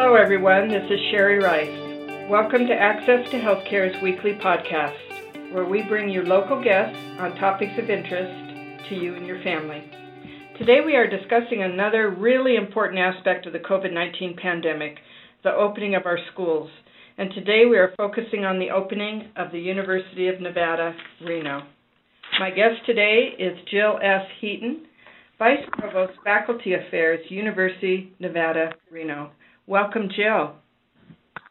Hello, everyone. This is Sherry Rice. Welcome to Access to Healthcare's weekly podcast, where we bring you local guests on topics of interest to you and your family. Today, we are discussing another really important aspect of the COVID 19 pandemic the opening of our schools. And today, we are focusing on the opening of the University of Nevada, Reno. My guest today is Jill S. Heaton, Vice Provost, Faculty Affairs, University Nevada, Reno. Welcome, Jill.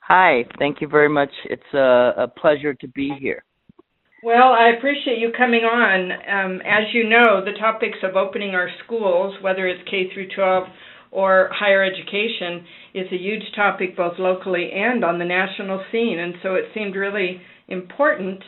Hi, thank you very much. It's a, a pleasure to be here. Well, I appreciate you coming on. Um, as you know, the topics of opening our schools, whether it's K through 12 or higher education, is a huge topic both locally and on the national scene. And so it seemed really important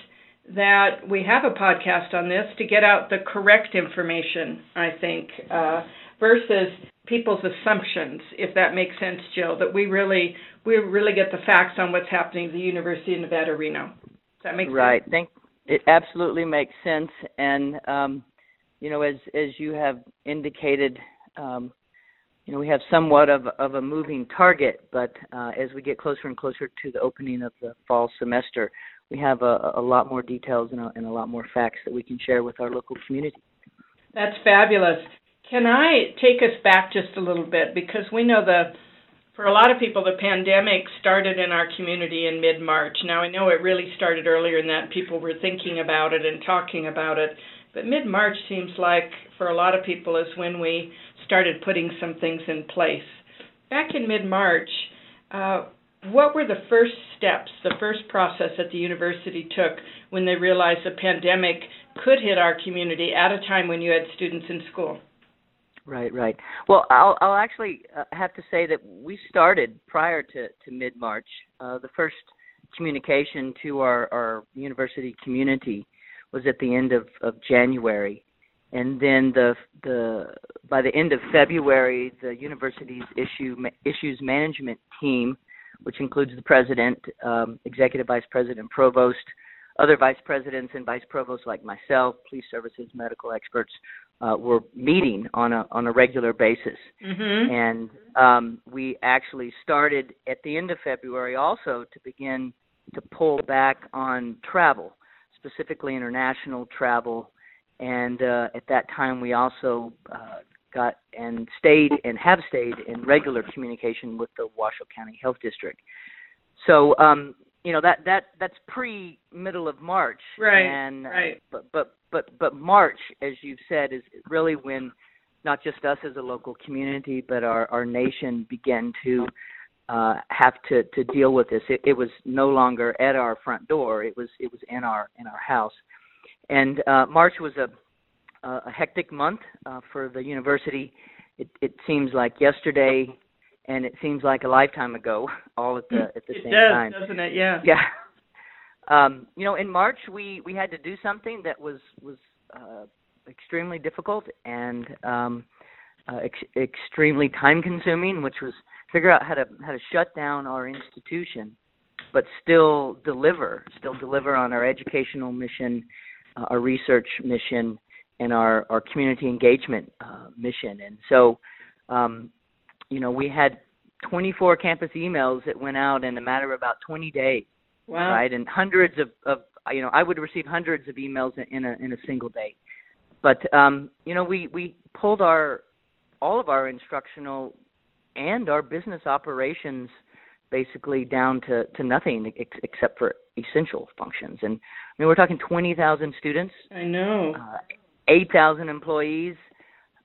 that we have a podcast on this to get out the correct information, I think, uh, versus people's assumptions, if that makes sense, Jill, that we really we really get the facts on what's happening at the University of Nevada, Reno. Does that make sense? Right. Thank it absolutely makes sense and um, you know as as you have indicated um, you know we have somewhat of of a moving target but uh, as we get closer and closer to the opening of the fall semester we have a, a lot more details and a, and a lot more facts that we can share with our local community. That's fabulous. Can I take us back just a little bit because we know the for a lot of people the pandemic started in our community in mid-March. Now I know it really started earlier than that people were thinking about it and talking about it, but mid-March seems like for a lot of people is when we started putting some things in place. Back in mid-March, uh, what were the first steps, the first process that the university took when they realized the pandemic could hit our community at a time when you had students in school? Right, right. Well, I'll, I'll actually uh, have to say that we started prior to, to mid March. Uh, the first communication to our, our university community was at the end of, of January, and then the the by the end of February, the university's issue issues management team which includes the president, um, executive vice president, provost, other vice presidents and vice provosts like myself, police services, medical experts, uh, were meeting on a on a regular basis, mm-hmm. and um, we actually started at the end of February also to begin to pull back on travel, specifically international travel, and uh, at that time we also uh, got and stayed and have stayed in regular communication with the Washoe County Health District. So um, you know that that that's pre middle of March. Right. And right. but but but but March, as you've said, is really when not just us as a local community, but our our nation began to uh, have to to deal with this. It, it was no longer at our front door. It was it was in our in our house. And uh, March was a uh, a hectic month uh, for the university. It, it seems like yesterday, and it seems like a lifetime ago, all at the at the it same does, time. doesn't it? Yeah. Yeah. Um, you know, in March we we had to do something that was was uh, extremely difficult and um, uh, ex- extremely time consuming, which was figure out how to how to shut down our institution, but still deliver, still deliver on our educational mission, uh, our research mission, and our our community engagement uh, mission. And so, um, you know, we had 24 campus emails that went out in a matter of about 20 days. Wow. Right, and hundreds of, of you know, I would receive hundreds of emails in a in a single day. But um, you know, we we pulled our all of our instructional and our business operations basically down to to nothing ex- except for essential functions. And I mean, we're talking 20,000 students. I know. Uh, 8,000 employees,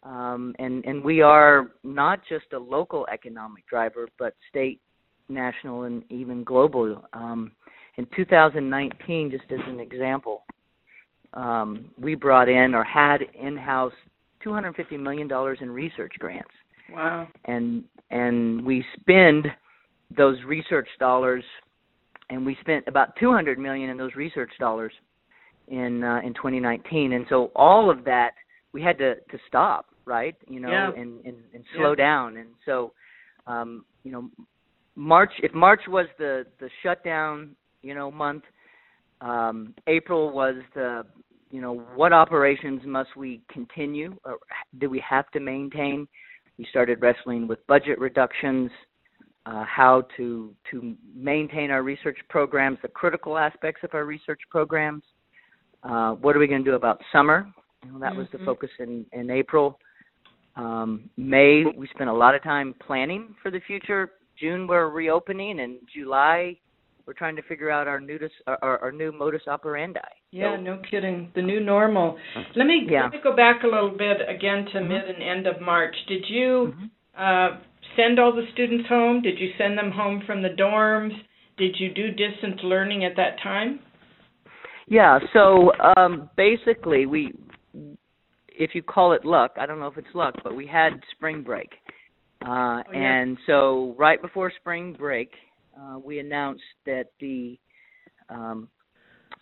um, and and we are not just a local economic driver, but state, national, and even global. Um, in 2019, just as an example, um, we brought in or had in-house 250 million dollars in research grants. Wow. And and we spend those research dollars, and we spent about 200 million in those research dollars in uh, in 2019, and so all of that we had to to stop, right? You know, yeah. and, and and slow yeah. down, and so um, you know, March if March was the the shutdown, you know, month, um, April was the you know what operations must we continue or do we have to maintain? We started wrestling with budget reductions. uh, how to to maintain our research programs, the critical aspects of our research programs. Uh, what are we going to do about summer? You know, that mm-hmm. was the mm-hmm. focus in in April. Um, May we spent a lot of time planning for the future. June we're reopening, and July we're trying to figure out our new our, our new modus operandi. Yeah, so, no kidding. The new normal. Let me yeah. let me go back a little bit again to mm-hmm. mid and end of March. Did you mm-hmm. uh, send all the students home? Did you send them home from the dorms? Did you do distance learning at that time? Yeah. So um, basically, we if you call it luck, I don't know if it's luck, but we had spring break. Uh, oh, yeah. And so, right before spring break, uh, we announced that the um,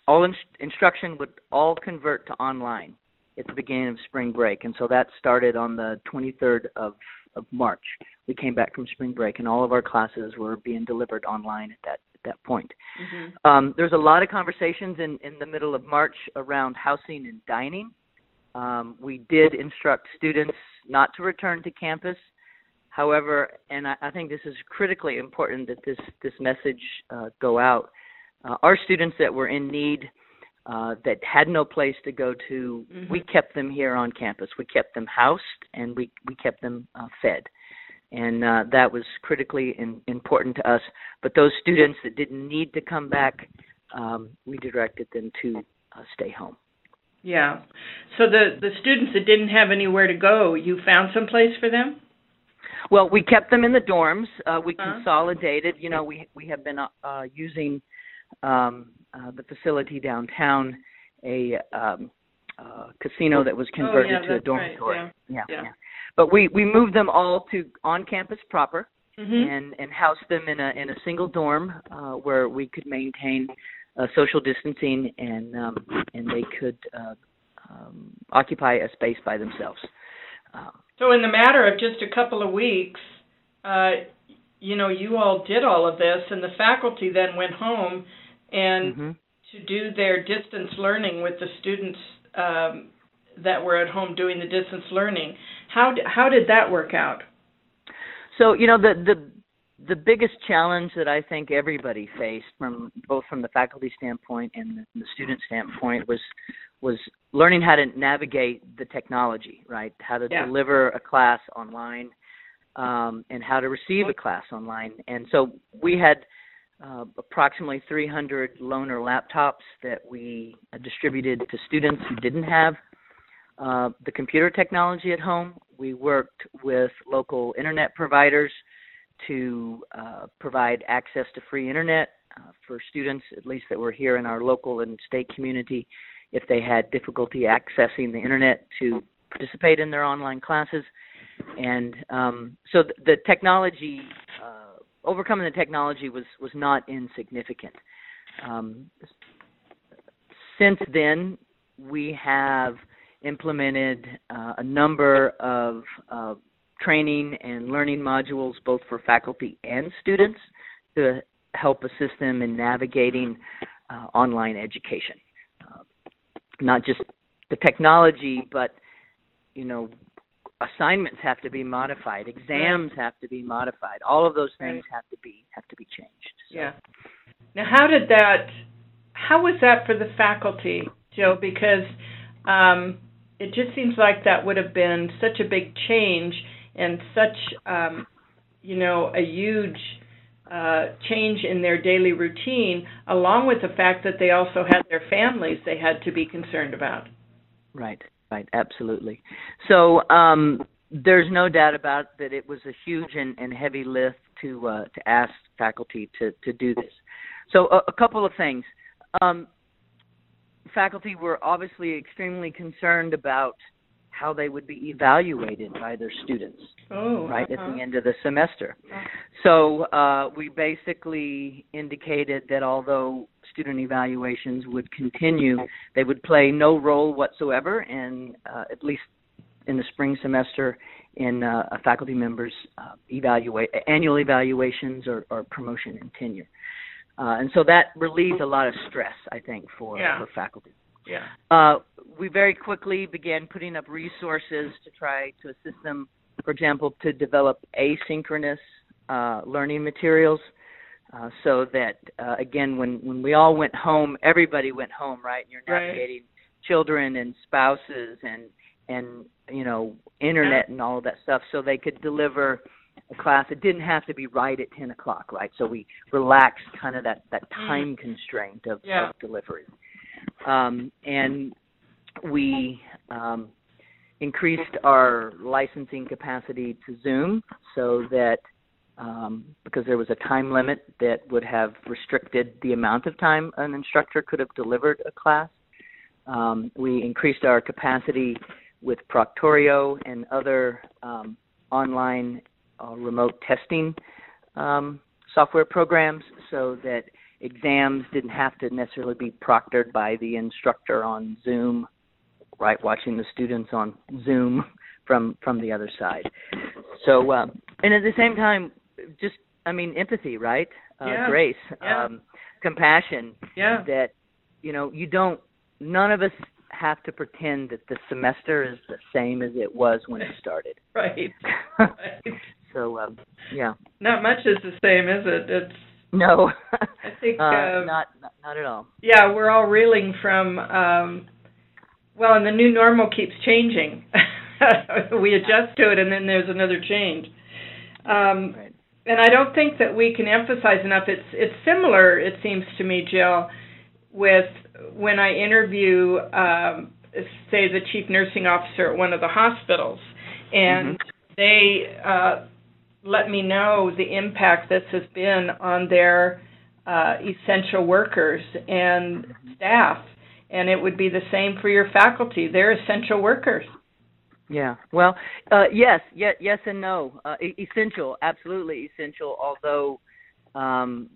all in- instruction would all convert to online at the beginning of spring break, and so that started on the 23rd of, of March. We came back from spring break, and all of our classes were being delivered online at that at that point. Mm-hmm. Um, there's a lot of conversations in in the middle of March around housing and dining. Um, we did instruct students not to return to campus However, and I, I think this is critically important that this this message uh, go out. Uh, our students that were in need, uh, that had no place to go to, mm-hmm. we kept them here on campus. We kept them housed and we we kept them uh, fed, and uh, that was critically in, important to us. But those students that didn't need to come back, um, we directed them to uh, stay home. Yeah. So the the students that didn't have anywhere to go, you found some place for them? Well, we kept them in the dorms. Uh, we uh-huh. consolidated. You know, we we have been uh, uh, using um, uh, the facility downtown, a um, uh, casino that was converted oh, yeah, to a dormitory. Right. Yeah. Yeah, yeah. But we we moved them all to on campus proper. Mm-hmm. And and housed them in a in a single dorm uh, where we could maintain uh, social distancing and um, and they could uh, um, occupy a space by themselves. Um, so in the matter of just a couple of weeks, uh, you know, you all did all of this, and the faculty then went home and mm-hmm. to do their distance learning with the students um, that were at home doing the distance learning. How how did that work out? So you know the the the biggest challenge that I think everybody faced from both from the faculty standpoint and the student standpoint was was learning how to navigate the technology, right? How to yeah. deliver a class online um, and how to receive a class online. And so we had uh, approximately 300 loaner laptops that we distributed to students who didn't have uh, the computer technology at home. We worked with local internet providers to uh, provide access to free internet uh, for students, at least that were here in our local and state community, if they had difficulty accessing the internet to participate in their online classes. And um, so the, the technology, uh, overcoming the technology was, was not insignificant. Um, since then, we have implemented uh, a number of training and learning modules both for faculty and students to help assist them in navigating uh, online education. Uh, not just the technology, but you know, assignments have to be modified, exams have to be modified. All of those things have to be have to be changed. So. Yeah. Now, how did that? How was that for the faculty, Joe? Because um, it just seems like that would have been such a big change and such um, you know a huge uh, change in their daily routine, along with the fact that they also had their families they had to be concerned about. Right, right, absolutely. So um, there's no doubt about that it was a huge and, and heavy lift to uh, to ask faculty to to do this. So a, a couple of things. Um, faculty were obviously extremely concerned about how they would be evaluated by their students oh, right uh-huh. at the uh-huh. end of the semester so uh, we basically indicated that although student evaluations would continue they would play no role whatsoever in uh, at least in the spring semester in uh, a faculty members uh, evaluate annual evaluations or, or promotion and tenure uh, and so that relieved a lot of stress i think for, yeah. for faculty yeah. We very quickly began putting up resources to try to assist them, for example, to develop asynchronous uh, learning materials uh, so that uh, again when when we all went home everybody went home right and you're Right. navigating children and spouses and and you know internet and all of that stuff so they could deliver a class it didn't have to be right at 10 o'clock right so we relaxed kind of that that Mm. time constraint of, Yeah. of delivery um, and we um, increased our licensing capacity to Zoom so that um, because there was a time limit that would have restricted the amount of time an instructor could have delivered a class. Um, we increased our capacity with Proctorio and other um, online uh, remote testing um, software programs so that exams didn't have to necessarily be proctored by the instructor on Zoom, right? Watching the students on Zoom from from the other side. So, uh, and at the same time, just I mean, empathy, right? Uh, Yeah. Grace, Yeah. um, compassion. Yeah. That you know, you don't. None of us have to pretend that the semester is the same as it was when it started. Right. right. so, um, yeah. Not much is the same, is it? It's No. I think uh, uh, not, not not at all. yeah, we're all reeling from um well, and the new normal keeps changing. we adjust to it and then there's another change. Um Right. and I don't think that we can emphasize enough it's it's similar it seems to me Jill with when I interview um say the chief nursing officer at one of the hospitals and they uh let me know the impact this has been on their uh essential workers and staff and it would be the same for your faculty they're essential workers Yeah. Well, uh, yes, yes, yes, and no. Uh, essential, absolutely essential. Although, um,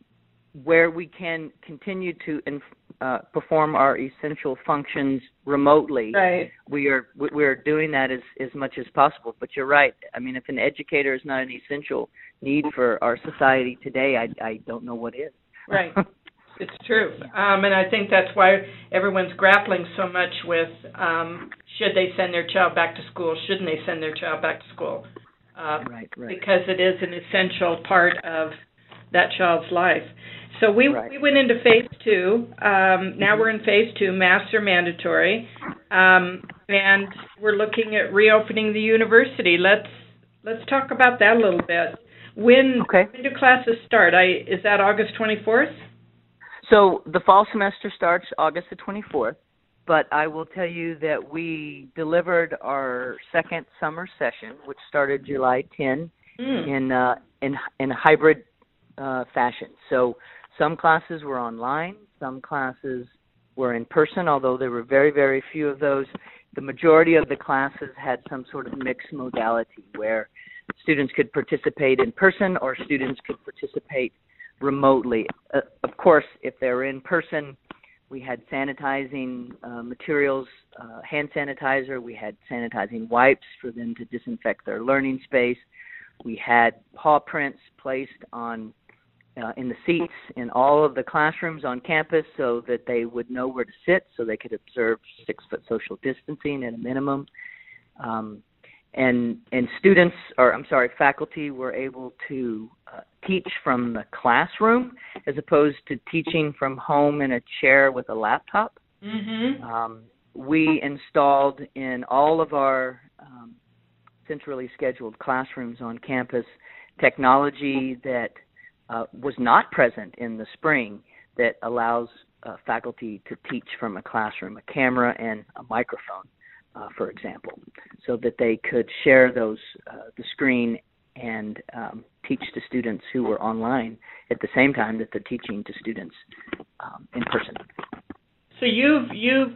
where we can continue to inf- uh, perform our essential functions remotely, right we are we are doing that as as much as possible. But you're right. I mean, if an educator is not an essential need for our society today, I I don't know what is. Right. It's true. Um, and I think that's why everyone's grappling so much with um, should they send their child back to school, shouldn't they send their child back to school? Uh, right. Right. because it is an essential part of that child's life. So we Right. we went into phase two. Um, now we're in phase two, master mandatory, um, and we're looking at reopening the university. Let's let's talk about that a little bit. When Okay. when do classes start? I is that August twenty fourth? So the fall semester starts August the 24th, but I will tell you that we delivered our second summer session, which started July 10, Mm. in uh, in in hybrid uh, fashion. So some classes were online, some classes were in person, although there were very very few of those. The majority of the classes had some sort of mixed modality where students could participate in person or students could participate remotely. Uh, of course, if they were in person, we had sanitizing uh, materials, uh, hand sanitizer. We had sanitizing wipes for them to disinfect their learning space. We had paw prints placed on uh, in the seats in all of the classrooms on campus so that they would know where to sit, so they could observe six foot social distancing at a minimum. Um, and and students, or I'm sorry, faculty were able to uh, teach from the classroom as opposed to teaching from home in a chair with a laptop. Mhm. Um, we installed in all of our um, centrally scheduled classrooms on campus technology that uh, was not present in the spring that allows uh, faculty to teach from a classroom, a camera and a microphone, uh, for example, so that they could share those uh, the screen and um, teach to students who were online at the same time that they're teaching to students um, in person. So you've you've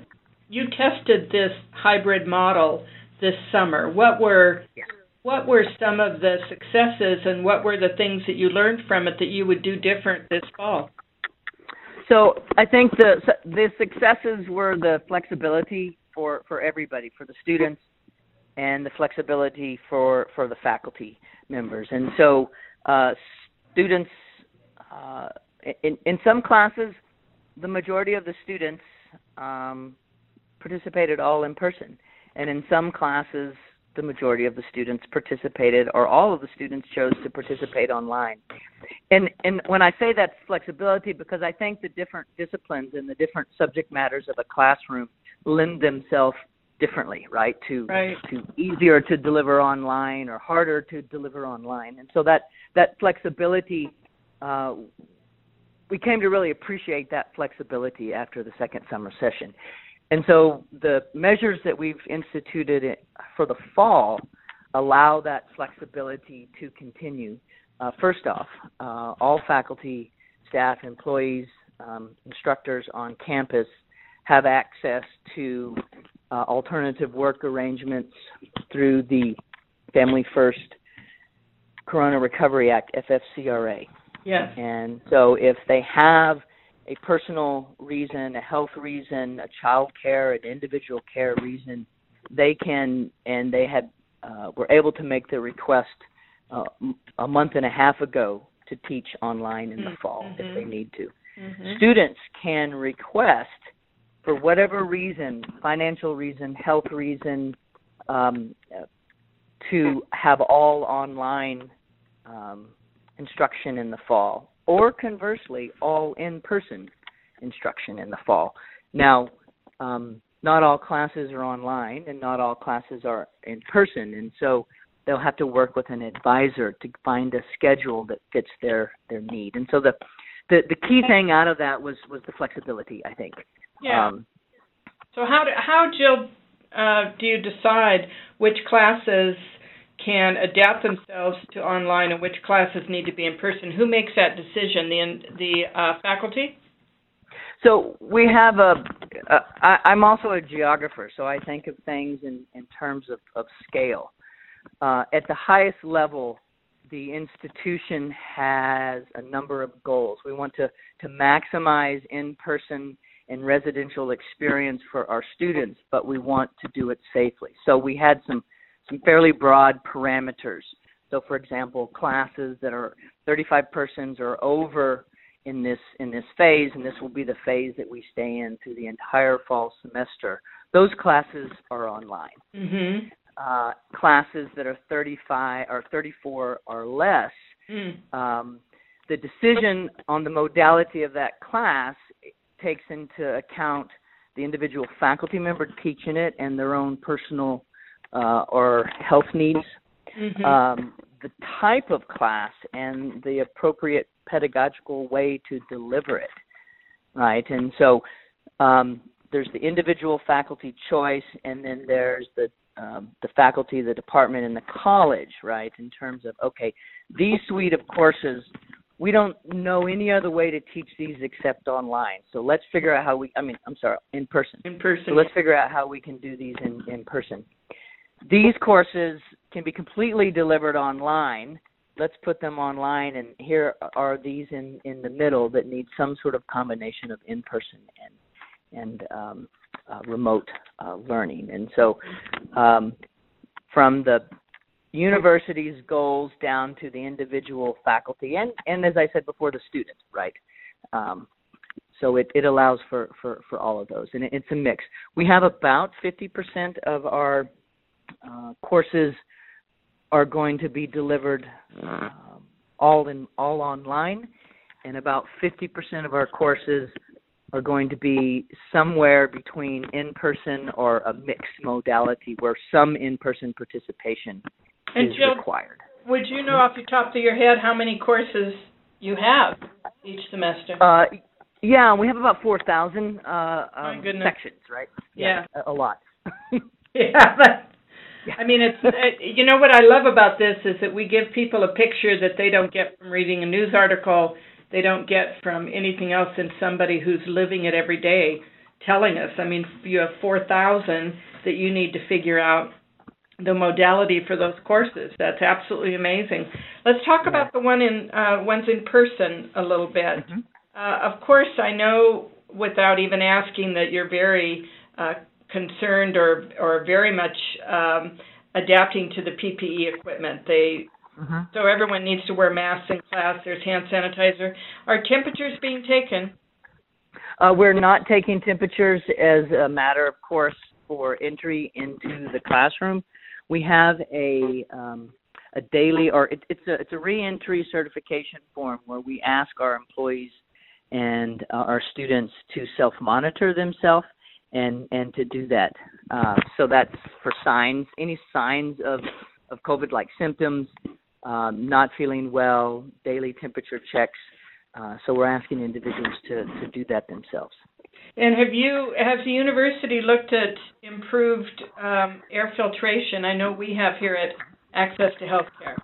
you tested this hybrid model this summer. What were Yes. what were some of the successes and what were the things that you learned from it that you would do different this fall? So I think the the successes were the flexibility for for everybody, for the students, and the flexibility for for the faculty members. And so uh, students uh, in in some classes, the majority of the students um, participated all in person, and in some classes the majority of the students participated or all of the students chose to participate online. And and when I say that flexibility because I think the different disciplines and the different subject matters of a classroom lend themselves differently, right? To right. to easier to deliver online or harder to deliver online. And so that that flexibility uh, we came to really appreciate that flexibility after the second summer session. And so the measures that we've instituted for the fall allow that flexibility to continue. Uh, first off, uh, all faculty, staff, employees, um, instructors on campus have access to uh, alternative work arrangements through the Family First Corona Recovery Act, FFCRA. Yes. And so if they have a personal reason, a health reason, a child care, an individual care reason, they can and they had uh, were able to make the request uh, a month and a half ago to teach online in the mm-hmm. fall if they need to. Mm-hmm. Students can request for whatever reason, financial reason, health reason, um, to have all online um, instruction in the fall or conversely, all in person instruction in the fall. Now, um, not all classes are online and not all classes are in person, and so they'll have to work with an advisor to find a schedule that fits their their need. And so the the, the key thing out of that was was the flexibility, I think. Yeah. Um, so how do, how Jill uh, do you decide which classes can adapt themselves to online and which classes need to be in person. Who makes that decision? The the uh, faculty. So we have a. a I, I'm also a geographer, so I think of things in in terms of of scale. Uh, at the highest level, the institution has a number of goals. We want to to maximize in-person and residential experience for our students, but we want to do it safely. So we had some some fairly broad parameters. So, for example, classes that are 35 persons or over in this in this phase, and this will be the phase that we stay in through the entire fall semester. Those classes are online. Mm-hmm. Uh, classes that are 35 or 34 or less, mm. um, the decision on the modality of that class takes into account the individual faculty member teaching it and their own personal uh, or health needs, mm-hmm. um, the type of class, and the appropriate pedagogical way to deliver it, right? And so um, there's the individual faculty choice, and then there's the um, the faculty, the department, and the college, right? In terms of okay, these suite of courses, we don't know any other way to teach these except online. So let's figure out how we. I mean, I'm sorry, in person. In person. So let's figure out how we can do these in in person. These courses can be completely delivered online. Let's put them online, and here are these in, in the middle that need some sort of combination of in person and and um, uh, remote uh, learning. And so, um, from the university's goals down to the individual faculty, and and as I said before, the student, right? Um, so it, it allows for, for, for all of those, and it, it's a mix. We have about 50% of our uh, courses are going to be delivered um, all in all online, and about 50% of our courses are going to be somewhere between in-person or a mixed modality, where some in-person participation and is Jill, required. Would you know off the top of your head how many courses you have each semester? Uh, yeah, we have about 4,000 uh, um, sections, right? Yeah, yeah. A, a lot. yeah, but I mean, it's uh, you know what I love about this is that we give people a picture that they don't get from reading a news article, they don't get from anything else than somebody who's living it every day telling us. I mean, you have 4,000 that you need to figure out the modality for those courses. That's absolutely amazing. Let's talk about the one in uh, ones in person a little bit. Mm-hmm. Uh, of course, I know without even asking that you're very uh, concerned or or very much um, adapting to the PPE equipment. They mm-hmm. so everyone needs to wear masks in class. There's hand sanitizer. Are temperatures being taken? Uh, we're not taking temperatures as a matter of course for entry into the classroom. we have a um, a daily or it, it's a it's a reentry certification form where we ask our employees and uh, our students to self monitor themselves and and to do that. Uh, so that's for signs, any signs of of COVID like symptoms, um, not feeling well, daily temperature checks. Uh, so we're asking individuals to to do that themselves. And have you has the university looked at improved um, air filtration? I know we have here at Access to Healthcare.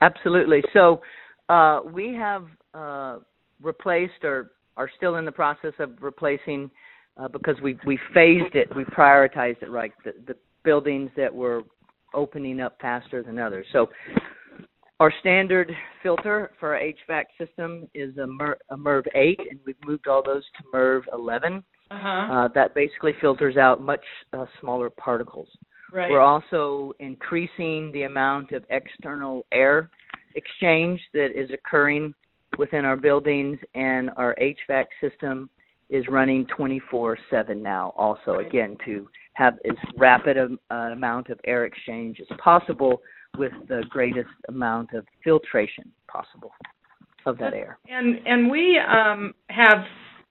Absolutely. So uh, we have uh, replaced or are still in the process of replacing uh, because we we phased it, we prioritized it right. The, the buildings that were opening up faster than others. So our standard filter for our HVAC system is a, Mer- a MERV 8, and we've moved all those to MERV 11. Uh-huh. Uh, that basically filters out much uh, smaller particles. Right. We're also increasing the amount of external air exchange that is occurring within our buildings, and our HVAC system is running 24/7 now. Also, Right. again, to have as rapid a, an amount of air exchange as possible with the greatest amount of filtration possible of that air. And and we um, have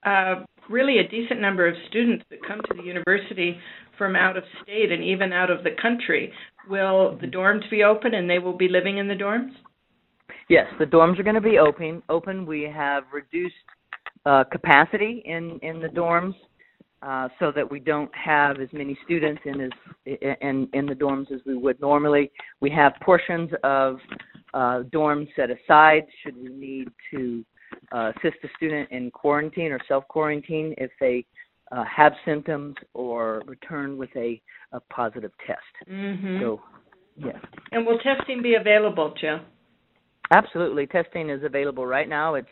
uh, really a decent number of students that come to the university from out of state and even out of the country. Will the dorms be open and they will be living in the dorms? Yes, the dorms are going to be open. Open. We have reduced uh, capacity in in the dorms uh, so that we don't have as many students in as in in the dorms as we would normally. We have portions of uh, dorms set aside should we need to uh, assist a student in quarantine or self quarantine if they uh, have symptoms or return with a, a positive test. Mm-hmm. So, yes. and will testing be available, Jill? Absolutely. Testing is available right now. It's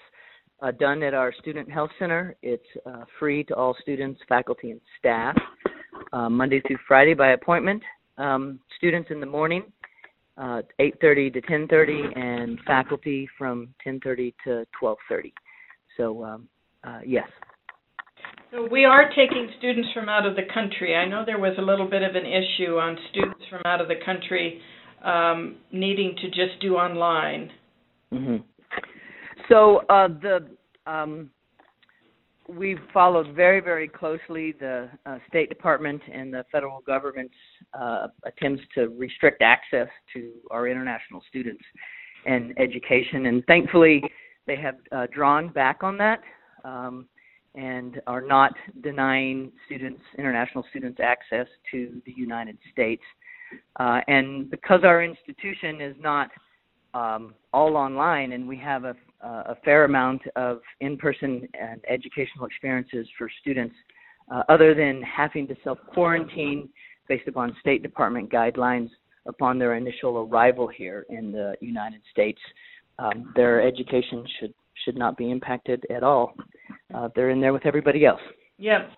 uh, done at our Student Health Center. It's uh, free to all students, faculty, and staff, uh, Monday through Friday by appointment. Um, students in the morning, uh, 8:30 to 10:30, and faculty from 10:30 to 12:30. So, um, uh, yes. So we are taking students from out of the country. I know there was a little bit of an issue on students from out of the country um, needing to just do online. hmm So uh, the um, we've followed very very closely the uh, State Department and the federal government's uh, attempts to restrict access to our international students and education, and thankfully they have uh, drawn back on that. Um, and are not denying students, international students, access to the United States. Uh, and because our institution is not um, all online, and we have a, a fair amount of in-person and educational experiences for students, uh, other than having to self-quarantine based upon State Department guidelines upon their initial arrival here in the United States, um, their education should should not be impacted at all. Uh, they're in there with everybody else. Yep.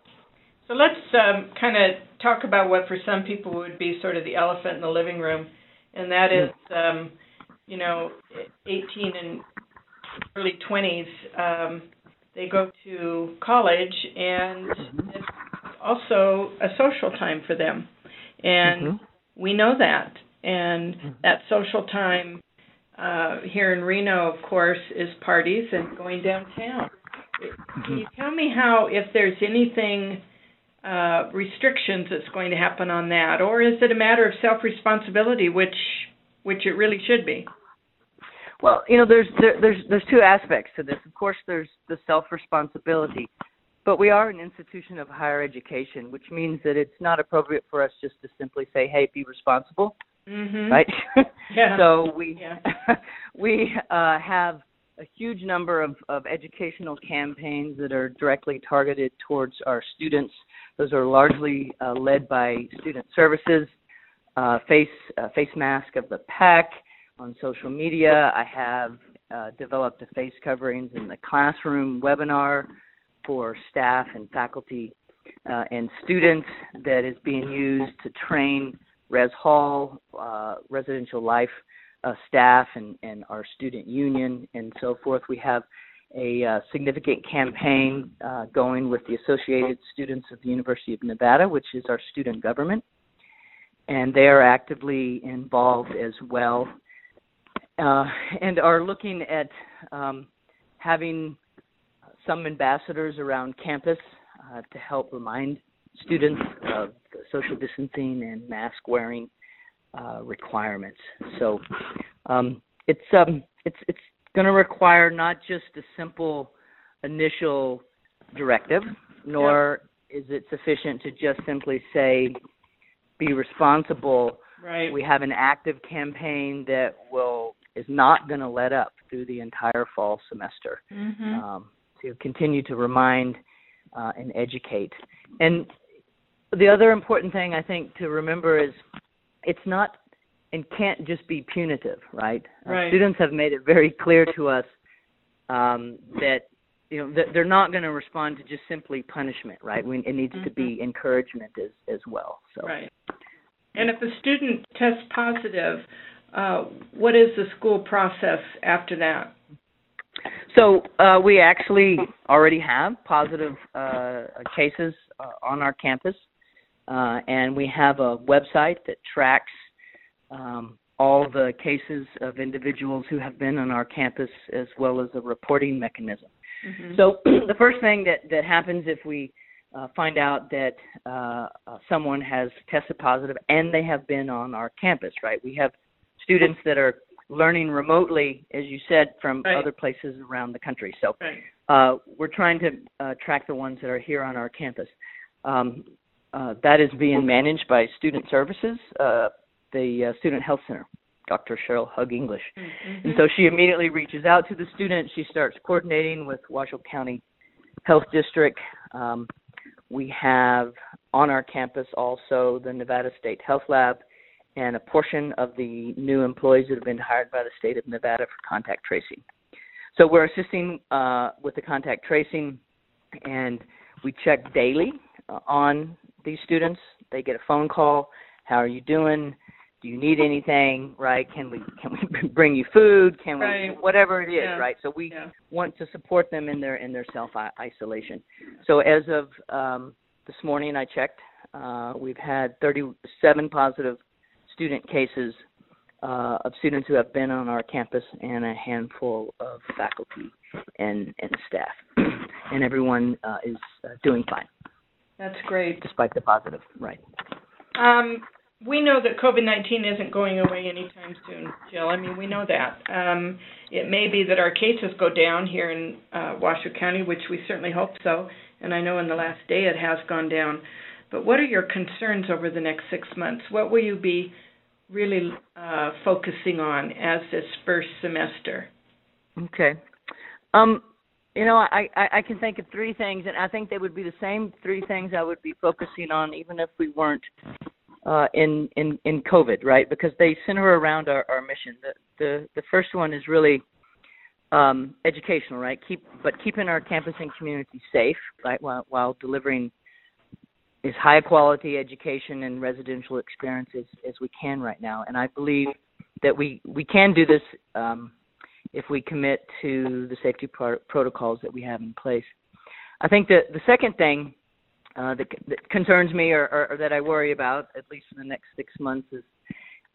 So let's um, kind of talk about what for some people would be sort of the elephant in the living room, and that is, um, you know, 18 and early 20s. Um, they go to college, and it's also a social time for them, and Mhm. we know that. And that social time uh, here in Reno, of course, is parties and going downtown. Can you tell me how, if there's anything, uh, restrictions that's going to happen on that, or is it a matter of self-responsibility, which, which it really should be? Well, you know, there's there, there's there's two aspects to this. Of course, there's the self responsibility, but we are an institution of higher education, which means that it's not appropriate for us just to simply say, "Hey, be responsible," Mm-hmm. right? Yeah. so we Yeah. we uh, have a huge number of, of educational campaigns that are directly targeted towards our students. Those are largely uh, led by student services, uh, face uh, face mask of the pack on social media. I have uh, developed a face coverings in the classroom webinar for staff and faculty uh, and students that is being used to train Res Hall, uh, residential life uh, staff, and, and our student union, and so forth. We have a uh, significant campaign uh, going with the Associated Students of the University of Nevada, which is our student government. and they are actively involved as well, uh, and are looking at um, having some ambassadors around campus uh, to help remind students of social distancing and mask wearing uh, requirements. So um, it's um, it's it's going to require not just a simple initial directive, nor is it sufficient to just simply say be responsible. Right. We have an active campaign that will is not going to let up through the entire fall semester Mm-hmm. um, to continue to remind uh, and educate. And the other important thing I think to remember is it's not and can't just be punitive, right? Uh, students have made it very clear to us um, that you know that they're not going to respond to just simply punishment, right? We, it needs to be encouragement as as well. So Right. And if a student tests positive, uh, what is the school process after that? So uh, we actually already have positive uh, cases uh, on our campus, uh, and we have a website that tracks um, all the cases of individuals who have been on our campus, as well as a reporting mechanism. Mhm. So the first thing that that happens if we uh, find out that someone has tested positive and they have been on our campus, right? We have students that are learning remotely, as you said, from Right. other places around the country. So Right. uh, we're trying to uh, track the ones that are here on our campus. Um, uh, that is being managed by Student Services, uh, the uh, Student Health Center, Dr. Cheryl Hug English. Mhm. And so she immediately reaches out to the student. She starts coordinating with Washoe County Health District. Um, we have on our campus also the Nevada State Health Lab and a portion of the new employees that have been hired by the state of Nevada for contact tracing. So we're assisting uh, with the contact tracing, and we check daily uh, on these students. They get a phone call. How are you doing? Do you need anything? Right? Can we can we bring you food? Can we Right. whatever it is? Yeah. Right? So we Yeah. want to support them in their in their self isolation. So as of um, this morning, I checked. Uh, we've had 37 positive student cases uh, of students who have been on our campus, and a handful of faculty and and staff, and everyone uh, is uh, doing fine That's great. despite the positive. Right. Um, we know that COVID nineteen isn't going away anytime soon, Jill. I mean, we know that. Um, it may be that our cases go down here in uh, Washoe County, which we certainly hope so. And I know in the last day it has gone down. But what are your concerns over the next six months? What will you be really uh, focusing on as this first semester? Okay. Um, you know, I, I I can think of three things, and I think they would be the same three things I would be focusing on, even if we weren't uh, in in in COVID, right? Because they center around our, our mission. The the the first one is really um, educational, right? Keep but keeping our campus and community safe, right? While while delivering as high quality education and residential experience as, as we can right now. And I believe that we we can do this um, if we commit to the safety pro- protocols that we have in place. I think that the second thing uh, that, that concerns me or, or, or that I worry about, at least in the next six months, is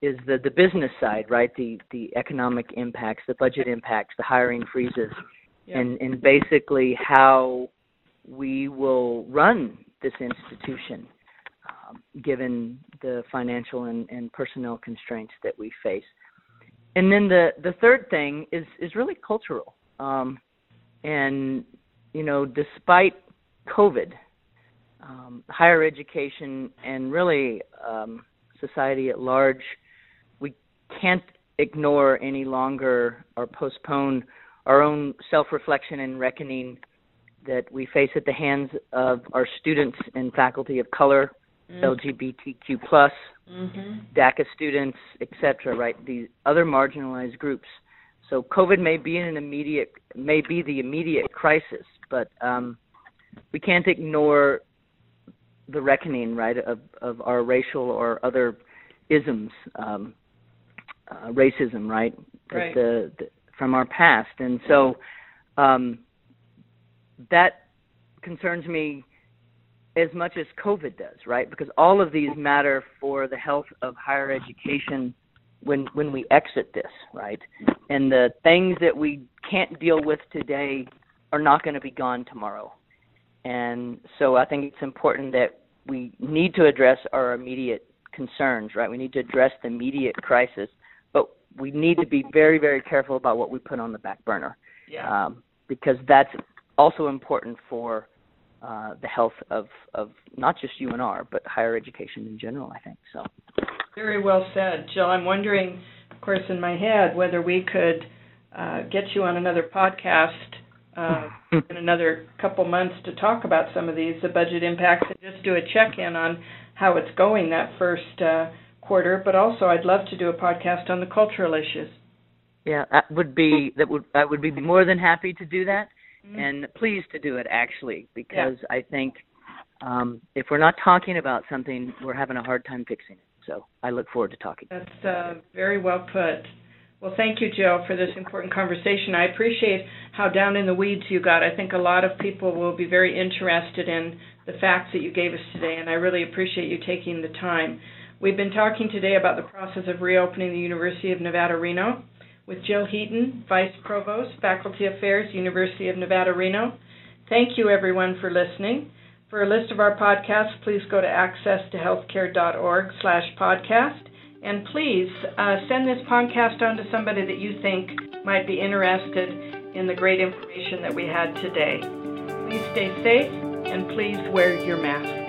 is the the business side, right? The the economic impacts, the budget impacts, the hiring freezes, Yeah. and and basically how we will run this institution, um, given the financial and, and personnel constraints that we face. And then the the third thing is is really cultural, um, and you know, despite COVID, um, higher education and really um, society at large, we can't ignore any longer or postpone our own self-reflection and reckoning that we face at the hands of our students and faculty of color, LGBTQ plus, Mm-hmm. DACA students, et cetera, right? These other marginalized groups. So COVID may be an immediate, may be the immediate crisis, but um, we can't ignore the reckoning, right, of, of our racial or other isms, um, uh, racism, right? Right. The, the from our past, and so um, that concerns me as much as COVID does, right? Because all of these matter for the health of higher education when when we exit this, right? And the things that we can't deal with today are not going to be gone tomorrow. And so I think it's important that we need to address our immediate concerns, right? We need to address the immediate crisis, but we need to be very, very careful about what we put on the back burner. Yeah. Um, because that's also important for uh, the health of, of not just UNR, but higher education in general, I think. So. Very well said. Jill, I'm wondering, of course, in my head, whether we could uh, get you on another podcast uh, in another couple months to talk about some of these, the budget impacts, and just do a check-in on how it's going that first uh, quarter. But also, I'd love to do a podcast on the cultural issues. Yeah, that would be that would I would be more than happy to do that, Mhm. and pleased to do it actually because I think um, if we're not talking about something, we're having a hard time fixing it. So I look forward to talking. That's uh, very well put. Well, thank you, Joe, for this important conversation. I appreciate how down in the weeds you got. I think a lot of people will be very interested in the facts that you gave us today, and I really appreciate you taking the time. We've been talking today about the process of reopening the University of Nevada, Reno, with Jill Heaton, Vice Provost, Faculty Affairs, University of Nevada, Reno. Thank you, everyone, for listening. For a list of our podcasts, please go to accesstohealthcare.org slash podcast. And please uh, send this podcast on to somebody that you think might be interested in the great information that we had today. Please stay safe and please wear your mask.